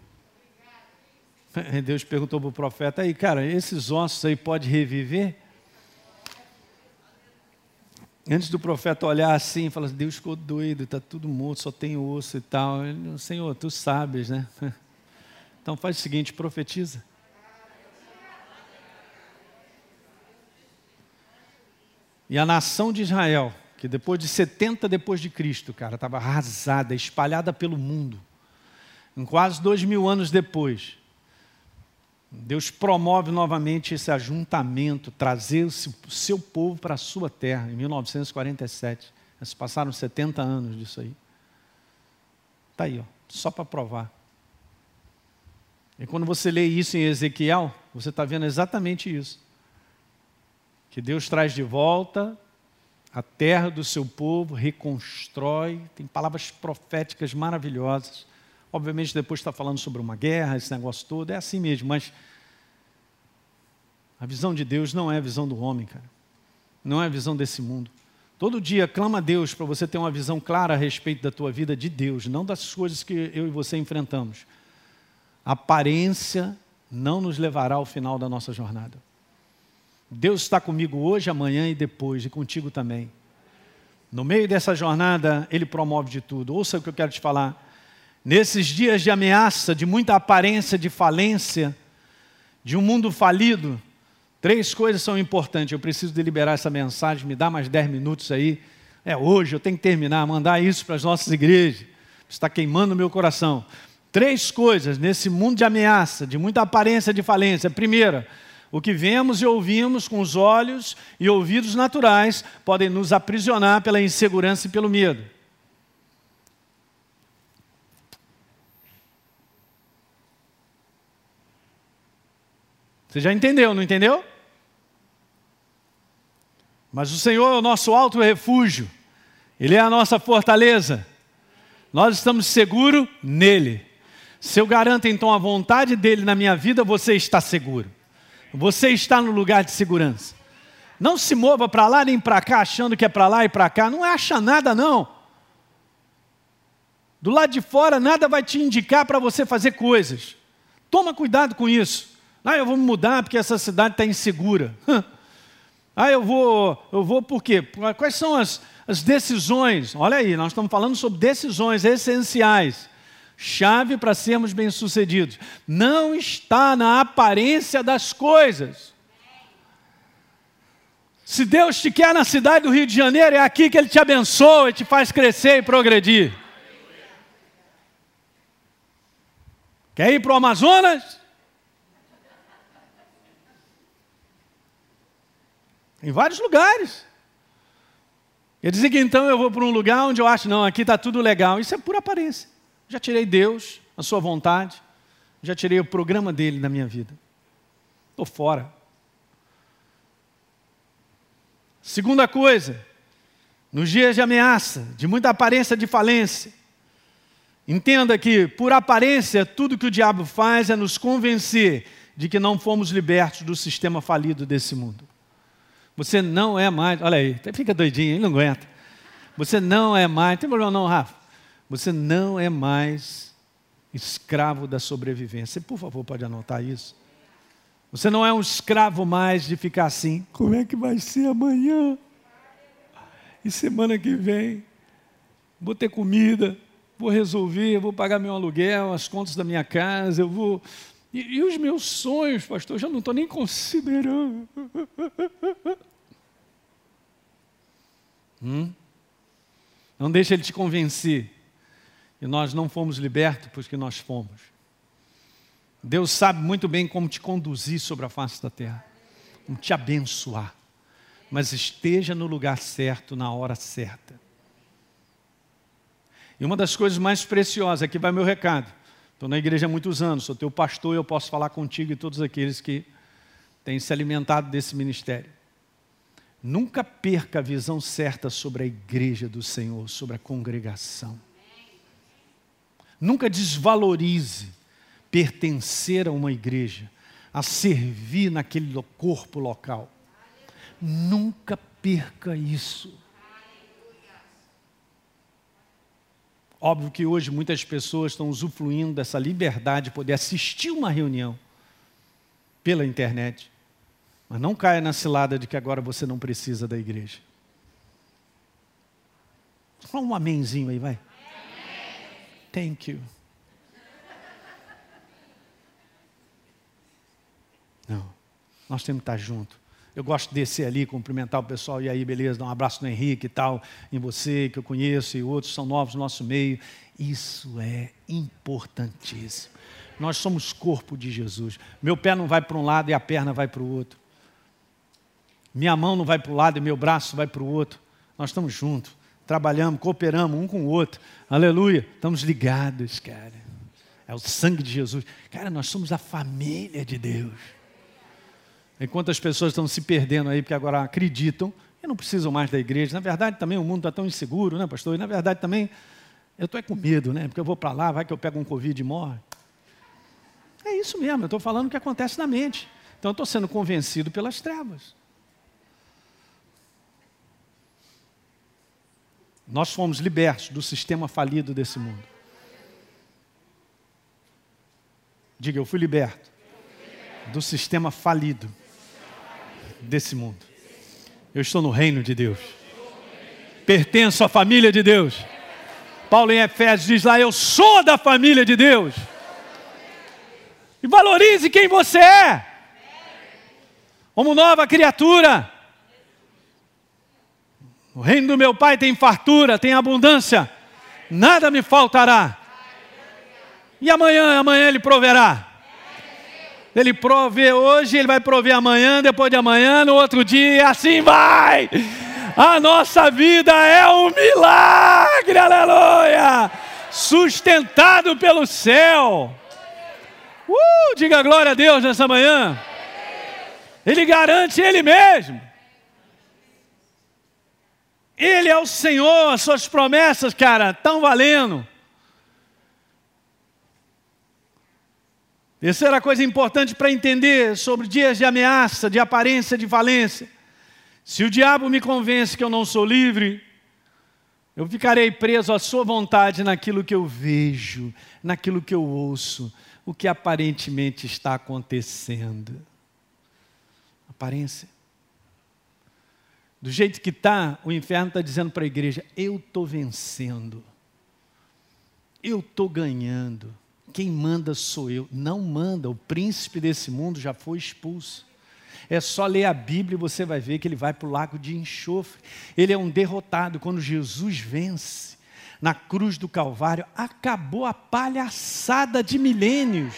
Deus perguntou para o profeta: aí, cara, esses ossos aí pode reviver? Antes do profeta olhar assim, fala: Deus ficou doido, está tudo morto, só tem osso e tal. Ele, Senhor, tu sabes, né? Então faz o seguinte: profetiza. E a nação de Israel, que depois de 70 depois de Cristo, cara, estava arrasada, espalhada pelo mundo. Em quase dois mil anos depois, Deus promove novamente esse ajuntamento, trazer o seu povo para a sua terra, em 1947. Se passaram 70 anos disso aí. Está aí, ó, só para provar. E quando você lê isso em Ezequiel, você está vendo exatamente isso que Deus traz de volta a terra do seu povo, reconstrói, tem palavras proféticas maravilhosas. Obviamente, depois está falando sobre uma guerra, esse negócio todo, é assim mesmo, mas a visão de Deus não é a visão do homem, cara. Não é a visão desse mundo. Todo dia clama a Deus para você ter uma visão clara a respeito da tua vida de Deus, não das coisas que eu e você enfrentamos. Aparência não nos levará ao final da nossa jornada. Deus está comigo hoje, amanhã e depois, e contigo também. No meio dessa jornada, Ele promove de tudo. Ouça o que eu quero te falar. Nesses dias de ameaça, de muita aparência de falência, de um mundo falido, três coisas são importantes. Eu preciso deliberar essa mensagem, me dá mais dez minutos aí. É hoje, eu tenho que terminar, mandar isso para as nossas igrejas. Está queimando o meu coração. Três coisas nesse mundo de ameaça, de muita aparência de falência. Primeira, o que vemos e ouvimos com os olhos e ouvidos naturais podem nos aprisionar pela insegurança e pelo medo. Você já entendeu, não entendeu? Mas o Senhor é o nosso alto refúgio, Ele é a nossa fortaleza. Nós estamos seguros nele. Se eu garanto então a vontade dele na minha vida, você está seguro. Você está no lugar de segurança. Não se mova para lá nem para cá achando que é para lá e para cá. Não acha nada, não. Do lado de fora, nada vai te indicar para você fazer coisas. Toma cuidado com isso. Ah, eu vou me mudar porque essa cidade está insegura. Ah, eu vou, eu vou por quê? Quais são as, as decisões? Olha aí, nós estamos falando sobre decisões essenciais chave para sermos bem-sucedidos. Não está na aparência das coisas. Se Deus te quer na cidade do Rio de Janeiro, é aqui que Ele te abençoa e te faz crescer e progredir. Quer ir para o Amazonas? Em vários lugares. Quer dizer que então eu vou para um lugar onde eu acho, não, aqui está tudo legal. Isso é pura aparência. Já tirei Deus, a sua vontade, já tirei o programa dele na minha vida. Estou fora. Segunda coisa, nos dias de ameaça, de muita aparência de falência, entenda que, por aparência, tudo que o diabo faz é nos convencer de que não fomos libertos do sistema falido desse mundo. Você não é mais, olha aí, fica doidinho, ele não aguenta. Você não é mais, tem problema não, Rafa. Você não é mais escravo da sobrevivência. Por favor, pode anotar isso. Você não é um escravo mais de ficar assim. Como é que vai ser amanhã? E semana que vem? Vou ter comida, vou resolver, vou pagar meu aluguel, as contas da minha casa, eu vou. E, e os meus sonhos, pastor, eu já não estou nem considerando. Hum? Não deixe ele te convencer e nós não fomos libertos porque nós fomos. Deus sabe muito bem como te conduzir sobre a face da terra, como te abençoar. Mas esteja no lugar certo, na hora certa. E uma das coisas mais preciosas, aqui vai meu recado. Estou na igreja há muitos anos, sou teu pastor e eu posso falar contigo e todos aqueles que têm se alimentado desse ministério. Nunca perca a visão certa sobre a igreja do Senhor, sobre a congregação. Nunca desvalorize pertencer a uma igreja, a servir naquele corpo local. Nunca perca isso. Óbvio que hoje muitas pessoas estão usufruindo dessa liberdade de poder assistir uma reunião pela internet. Mas não caia na cilada de que agora você não precisa da igreja. Só um amenzinho aí, vai. Thank you. Não, nós temos que estar juntos. Eu gosto de descer ali, cumprimentar o pessoal, e aí, beleza, dar um abraço no Henrique e tal, em você, que eu conheço, e outros são novos no nosso meio. Isso é importantíssimo. Nós somos corpo de Jesus. Meu pé não vai para um lado e a perna vai para o outro. Minha mão não vai para um lado e meu braço vai para o outro. Nós estamos juntos, trabalhamos, cooperamos um com o outro. Aleluia. Estamos ligados, cara. É o sangue de Jesus. Cara, nós somos a família de Deus. Enquanto as pessoas estão se perdendo aí, porque agora acreditam e não precisam mais da igreja. Na verdade, também o mundo está tão inseguro, né, pastor? E na verdade também eu estou com medo, né? Porque eu vou para lá, vai que eu pego um Covid e morre. É isso mesmo, eu estou falando o que acontece na mente. Então eu estou sendo convencido pelas trevas. Nós fomos libertos do sistema falido desse mundo. Diga, eu fui liberto do sistema falido desse mundo. Eu estou no reino de Deus. Pertenço à família de Deus. Paulo em Efésios diz lá: Eu sou da família de Deus. E valorize quem você é. Como nova criatura. O reino do meu Pai tem fartura, tem abundância, nada me faltará. E amanhã, amanhã Ele proverá. Ele provê hoje, Ele vai prover amanhã, depois de amanhã, no outro dia, assim vai. A nossa vida é um milagre, aleluia! Sustentado pelo céu. Uh, diga glória a Deus nessa manhã. Ele garante Ele mesmo. Ele é o Senhor, as suas promessas, cara, estão valendo. Terceira coisa importante para entender sobre dias de ameaça, de aparência de falência. Se o diabo me convence que eu não sou livre, eu ficarei preso à sua vontade naquilo que eu vejo, naquilo que eu ouço, o que aparentemente está acontecendo. Aparência. Do jeito que está, o inferno está dizendo para a igreja: eu estou vencendo, eu estou ganhando, quem manda sou eu. Não manda, o príncipe desse mundo já foi expulso. É só ler a Bíblia e você vai ver que ele vai para o lago de enxofre. Ele é um derrotado. Quando Jesus vence na cruz do Calvário, acabou a palhaçada de milênios.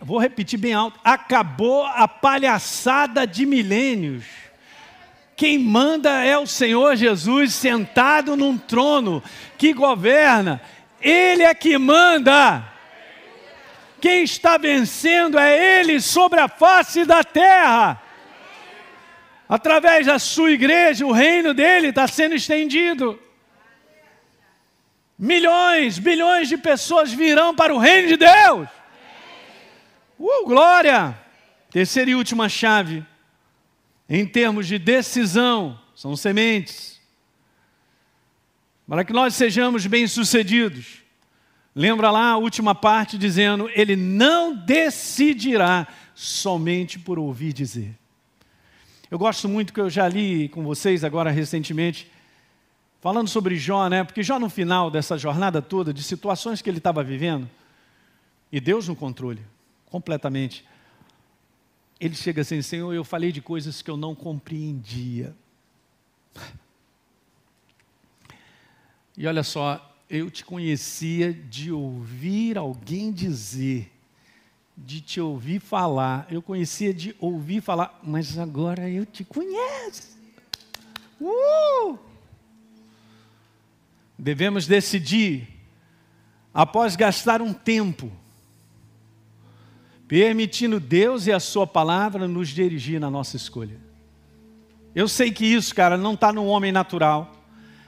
Vou repetir bem alto: acabou a palhaçada de milênios. Quem manda é o Senhor Jesus sentado num trono que governa. Ele é que manda. Quem está vencendo é Ele sobre a face da terra. Através da sua igreja, o reino dele está sendo estendido. Milhões, bilhões de pessoas virão para o reino de Deus. Uh, glória! Terceira e última chave em termos de decisão, são sementes. Para que nós sejamos bem-sucedidos. Lembra lá a última parte dizendo: Ele não decidirá somente por ouvir dizer. Eu gosto muito que eu já li com vocês agora recentemente, falando sobre Jó, né? Porque Jó, no final dessa jornada toda, de situações que ele estava vivendo, e Deus no controle, completamente ele chega assim: Senhor, eu falei de coisas que eu não compreendia. E olha só, eu te conhecia de ouvir alguém dizer, de te ouvir falar. Eu conhecia de ouvir falar, mas agora eu te conheço. Uh! Devemos decidir, após gastar um tempo, permitindo Deus e a Sua palavra nos dirigir na nossa escolha. Eu sei que isso, cara, não está no homem natural.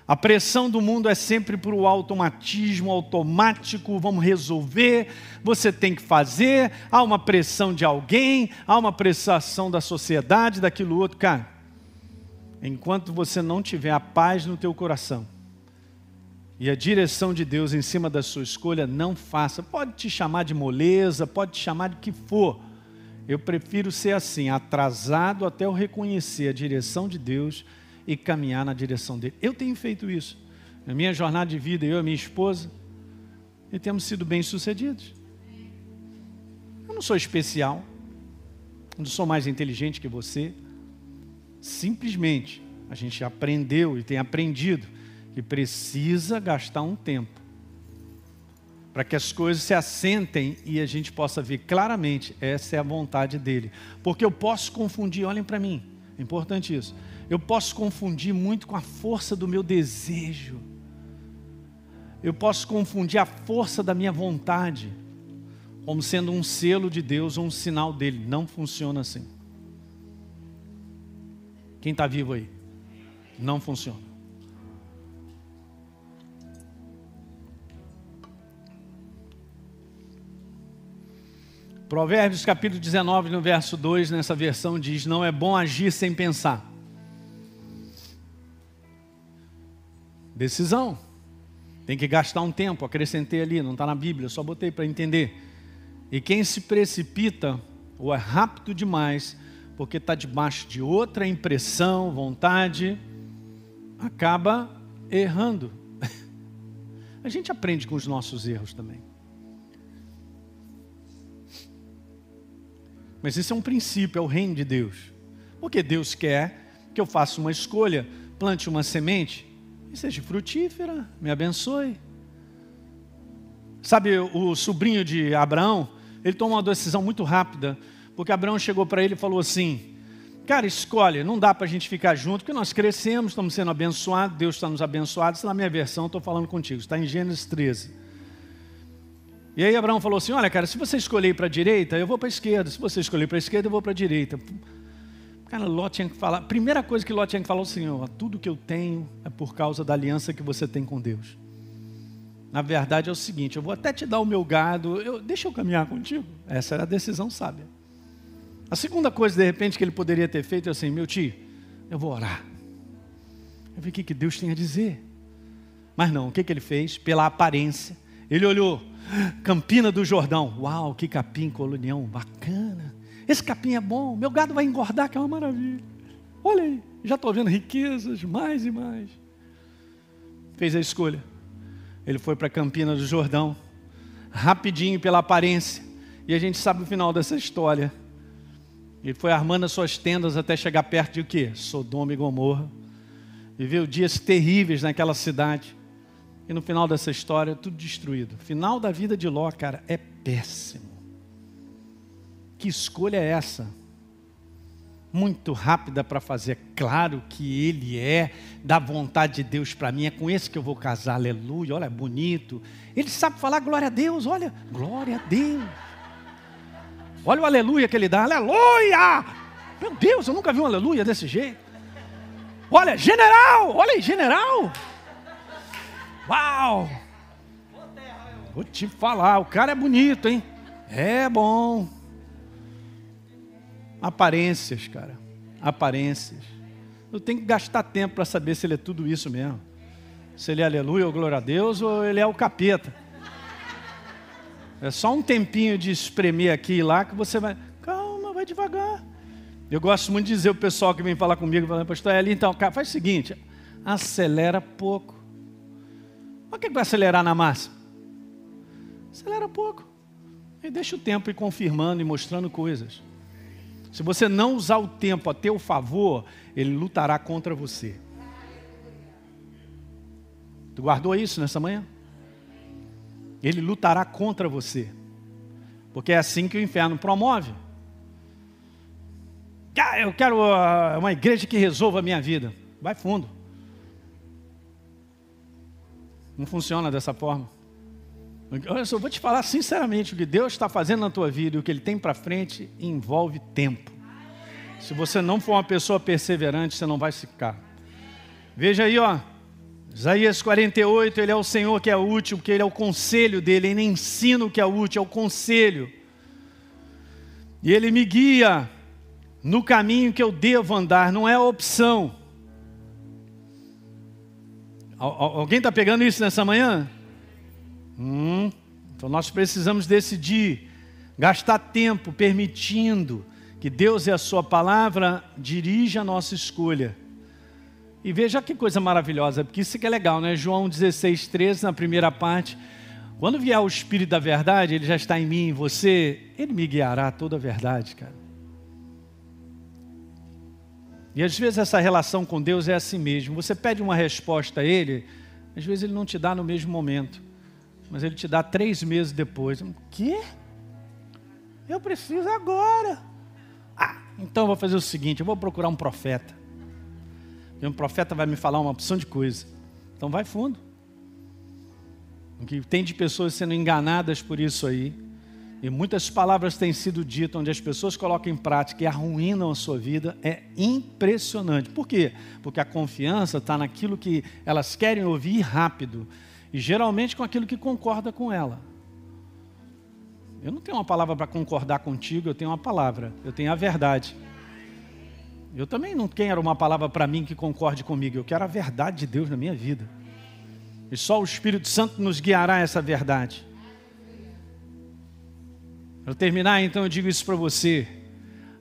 A pressão do mundo é sempre para o automatismo automático, vamos resolver, você tem que fazer, há uma pressão de alguém, há uma pressão da sociedade, daquilo outro. Cara, enquanto você não tiver a paz no teu coração e a direção de Deus em cima da sua escolha, não faça. Pode te chamar de moleza, pode te chamar de que for. Eu prefiro ser assim, atrasado até eu reconhecer a direção de Deus e caminhar na direção dele. Eu tenho feito isso. Na minha jornada de vida, eu e minha esposa, e temos sido bem-sucedidos. Eu não sou especial, não sou mais inteligente que você. Simplesmente, a gente aprendeu e tem aprendido que precisa gastar um tempo para que as coisas se assentem e a gente possa ver claramente, essa é a vontade dele. Porque eu posso confundir, olhem para mim, é importante isso eu posso confundir muito com a força do meu desejo. Eu posso confundir a força da minha vontade como sendo um selo de Deus ou um sinal dele. Não funciona assim. Quem está vivo aí? Não funciona. Provérbios capítulo 19, no verso 2, nessa versão diz: Não é bom agir sem pensar. Decisão. Tem que gastar um tempo, acrescentei ali, não está na Bíblia, só botei para entender. E quem se precipita ou é rápido demais, porque está debaixo de outra impressão, vontade, acaba errando. A gente aprende com os nossos erros também. Mas esse é um princípio, é o reino de Deus. Porque Deus quer que eu faça uma escolha, plante uma semente e seja frutífera, me abençoe. Sabe, o sobrinho de Abraão, ele tomou uma decisão muito rápida, porque Abraão chegou para ele e falou assim: Cara, escolhe, não dá para a gente ficar junto, porque nós crescemos, estamos sendo abençoados, Deus está nos abençoando. Isso é na minha versão, estou falando contigo, está em Gênesis 13. E aí Abraão falou assim: Olha, cara, se você escolher para a direita, eu vou para a esquerda, se você escolher para a esquerda, eu vou para a direita. Cara, Ló tinha que falar. Primeira coisa que Ló tinha que falar, o Senhor, tudo que eu tenho é por causa da aliança que você tem com Deus. Na verdade é o seguinte, eu vou até te dar o meu gado, eu, deixa eu caminhar contigo. Essa era a decisão sábia. A segunda coisa, de repente, que ele poderia ter feito é assim, meu tio, eu vou orar. Eu vi o que, que Deus tem a dizer. Mas não, o que, que ele fez? Pela aparência. Ele olhou, Campina do Jordão. Uau, que capim colonião, bacana. Esse capim é bom, meu gado vai engordar, que é uma maravilha. Olha aí, já estou vendo riquezas, mais e mais. Fez a escolha. Ele foi para Campina do Jordão, rapidinho pela aparência. E a gente sabe o final dessa história. Ele foi armando as suas tendas até chegar perto de o quê? Sodoma e Gomorra. Viveu dias terríveis naquela cidade. E no final dessa história, tudo destruído. Final da vida de Ló, cara, é péssimo. Que escolha é essa? Muito rápida para fazer. Claro que ele é da vontade de Deus para mim. É com esse que eu vou casar. Aleluia. Olha, bonito. Ele sabe falar glória a Deus. Olha, glória a Deus. Olha o aleluia que ele dá. Aleluia! Meu Deus, eu nunca vi um aleluia desse jeito. Olha, general! Olha aí, general! Uau! Vou te falar, o cara é bonito, hein? É bom. Aparências, cara. Aparências. Eu tenho que gastar tempo para saber se ele é tudo isso mesmo. Se ele é aleluia ou glória a Deus ou ele é o capeta. É só um tempinho de espremer aqui e lá que você vai. Calma, vai devagar. Eu gosto muito de dizer o pessoal que vem falar comigo, falando, pastor, é ali então, cara, faz o seguinte, acelera pouco. Por que vai acelerar na massa? Acelera pouco. E deixa o tempo ir confirmando e mostrando coisas. Se você não usar o tempo a teu favor, ele lutará contra você. Tu guardou isso nessa manhã? Ele lutará contra você. Porque é assim que o inferno promove. Ah, eu quero uh, uma igreja que resolva a minha vida. Vai fundo. Não funciona dessa forma. Eu só vou te falar sinceramente, o que Deus está fazendo na tua vida e o que Ele tem para frente envolve tempo. Se você não for uma pessoa perseverante, você não vai ficar. Veja aí, ó. Isaías 48, ele é o Senhor que é útil, porque ele é o conselho dele, ele ensina o que é útil, é o conselho. E ele me guia no caminho que eu devo andar, não é a opção. Alguém está pegando isso nessa manhã? Hum, então nós precisamos decidir, gastar tempo permitindo que Deus e a Sua palavra dirija a nossa escolha. E veja que coisa maravilhosa, porque isso que é legal, né? João 16, 13, na primeira parte. Quando vier o Espírito da verdade, ele já está em mim, em você, ele me guiará toda a verdade, cara. E às vezes essa relação com Deus é assim mesmo. Você pede uma resposta a Ele, às vezes Ele não te dá no mesmo momento, mas Ele te dá três meses depois. O quê? Eu preciso agora. Ah, então eu vou fazer o seguinte: eu vou procurar um profeta. E um profeta vai me falar uma opção de coisa. Então vai fundo. O que tem de pessoas sendo enganadas por isso aí. E muitas palavras têm sido ditas onde as pessoas colocam em prática e arruinam a sua vida. É impressionante. Por quê? Porque a confiança está naquilo que elas querem ouvir rápido. E geralmente com aquilo que concorda com ela. Eu não tenho uma palavra para concordar contigo, eu tenho uma palavra, eu tenho a verdade. Eu também não quero uma palavra para mim que concorde comigo, eu quero a verdade de Deus na minha vida. E só o Espírito Santo nos guiará essa verdade. Para terminar, então, eu digo isso para você.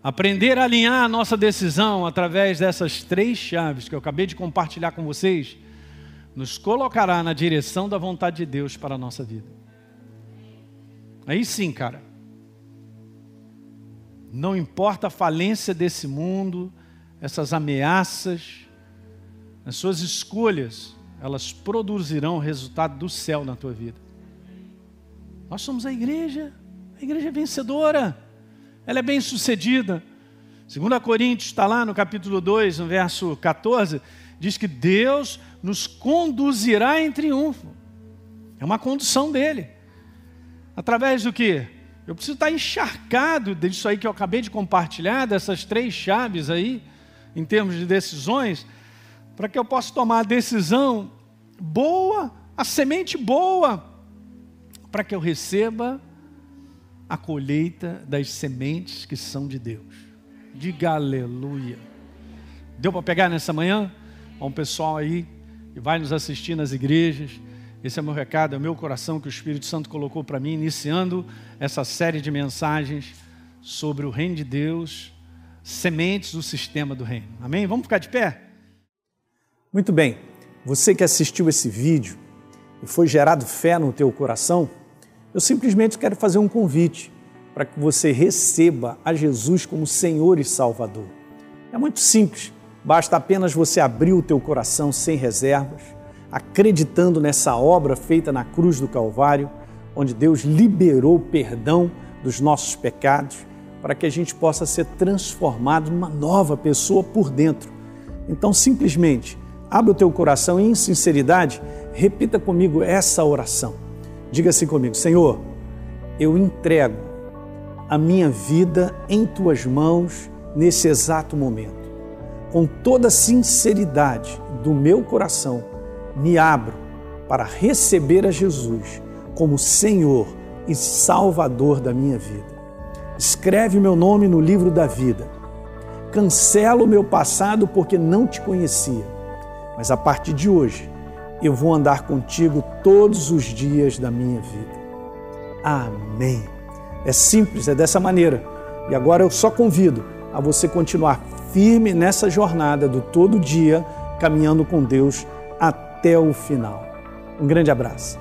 Aprender a alinhar a nossa decisão através dessas três chaves que eu acabei de compartilhar com vocês, nos colocará na direção da vontade de Deus para a nossa vida. Aí sim, cara. Não importa a falência desse mundo, essas ameaças, as suas escolhas, elas produzirão o resultado do céu na tua vida. Nós somos a igreja, a igreja é vencedora, ela é bem sucedida. 2 Coríntios está lá no capítulo 2, no verso 14, diz que Deus nos conduzirá em triunfo. É uma condução dele. Através do que? Eu preciso estar encharcado disso aí que eu acabei de compartilhar, dessas três chaves aí, em termos de decisões, para que eu possa tomar a decisão boa, a semente boa, para que eu receba a colheita das sementes que são de Deus. Diga aleluia. Deu para pegar nessa manhã? Há um pessoal aí que vai nos assistir nas igrejas esse é o meu recado, é o meu coração que o Espírito Santo colocou para mim, iniciando essa série de mensagens sobre o reino de Deus, sementes do sistema do reino. Amém? Vamos ficar de pé? Muito bem. Você que assistiu esse vídeo e foi gerado fé no teu coração, eu simplesmente quero fazer um convite para que você receba a Jesus como Senhor e Salvador. É muito simples, basta apenas você abrir o teu coração sem reservas acreditando nessa obra feita na cruz do Calvário, onde Deus liberou perdão dos nossos pecados, para que a gente possa ser transformado numa nova pessoa por dentro. Então, simplesmente, abra o teu coração e, em sinceridade, repita comigo essa oração. Diga assim comigo: Senhor, eu entrego a minha vida em tuas mãos nesse exato momento. Com toda a sinceridade do meu coração, me abro para receber a Jesus como Senhor e Salvador da minha vida. Escreve meu nome no livro da vida. Cancela o meu passado porque não te conhecia, mas a partir de hoje eu vou andar contigo todos os dias da minha vida. Amém. É simples, é dessa maneira. E agora eu só convido a você continuar firme nessa jornada do todo dia, caminhando com Deus até o final. Um grande abraço.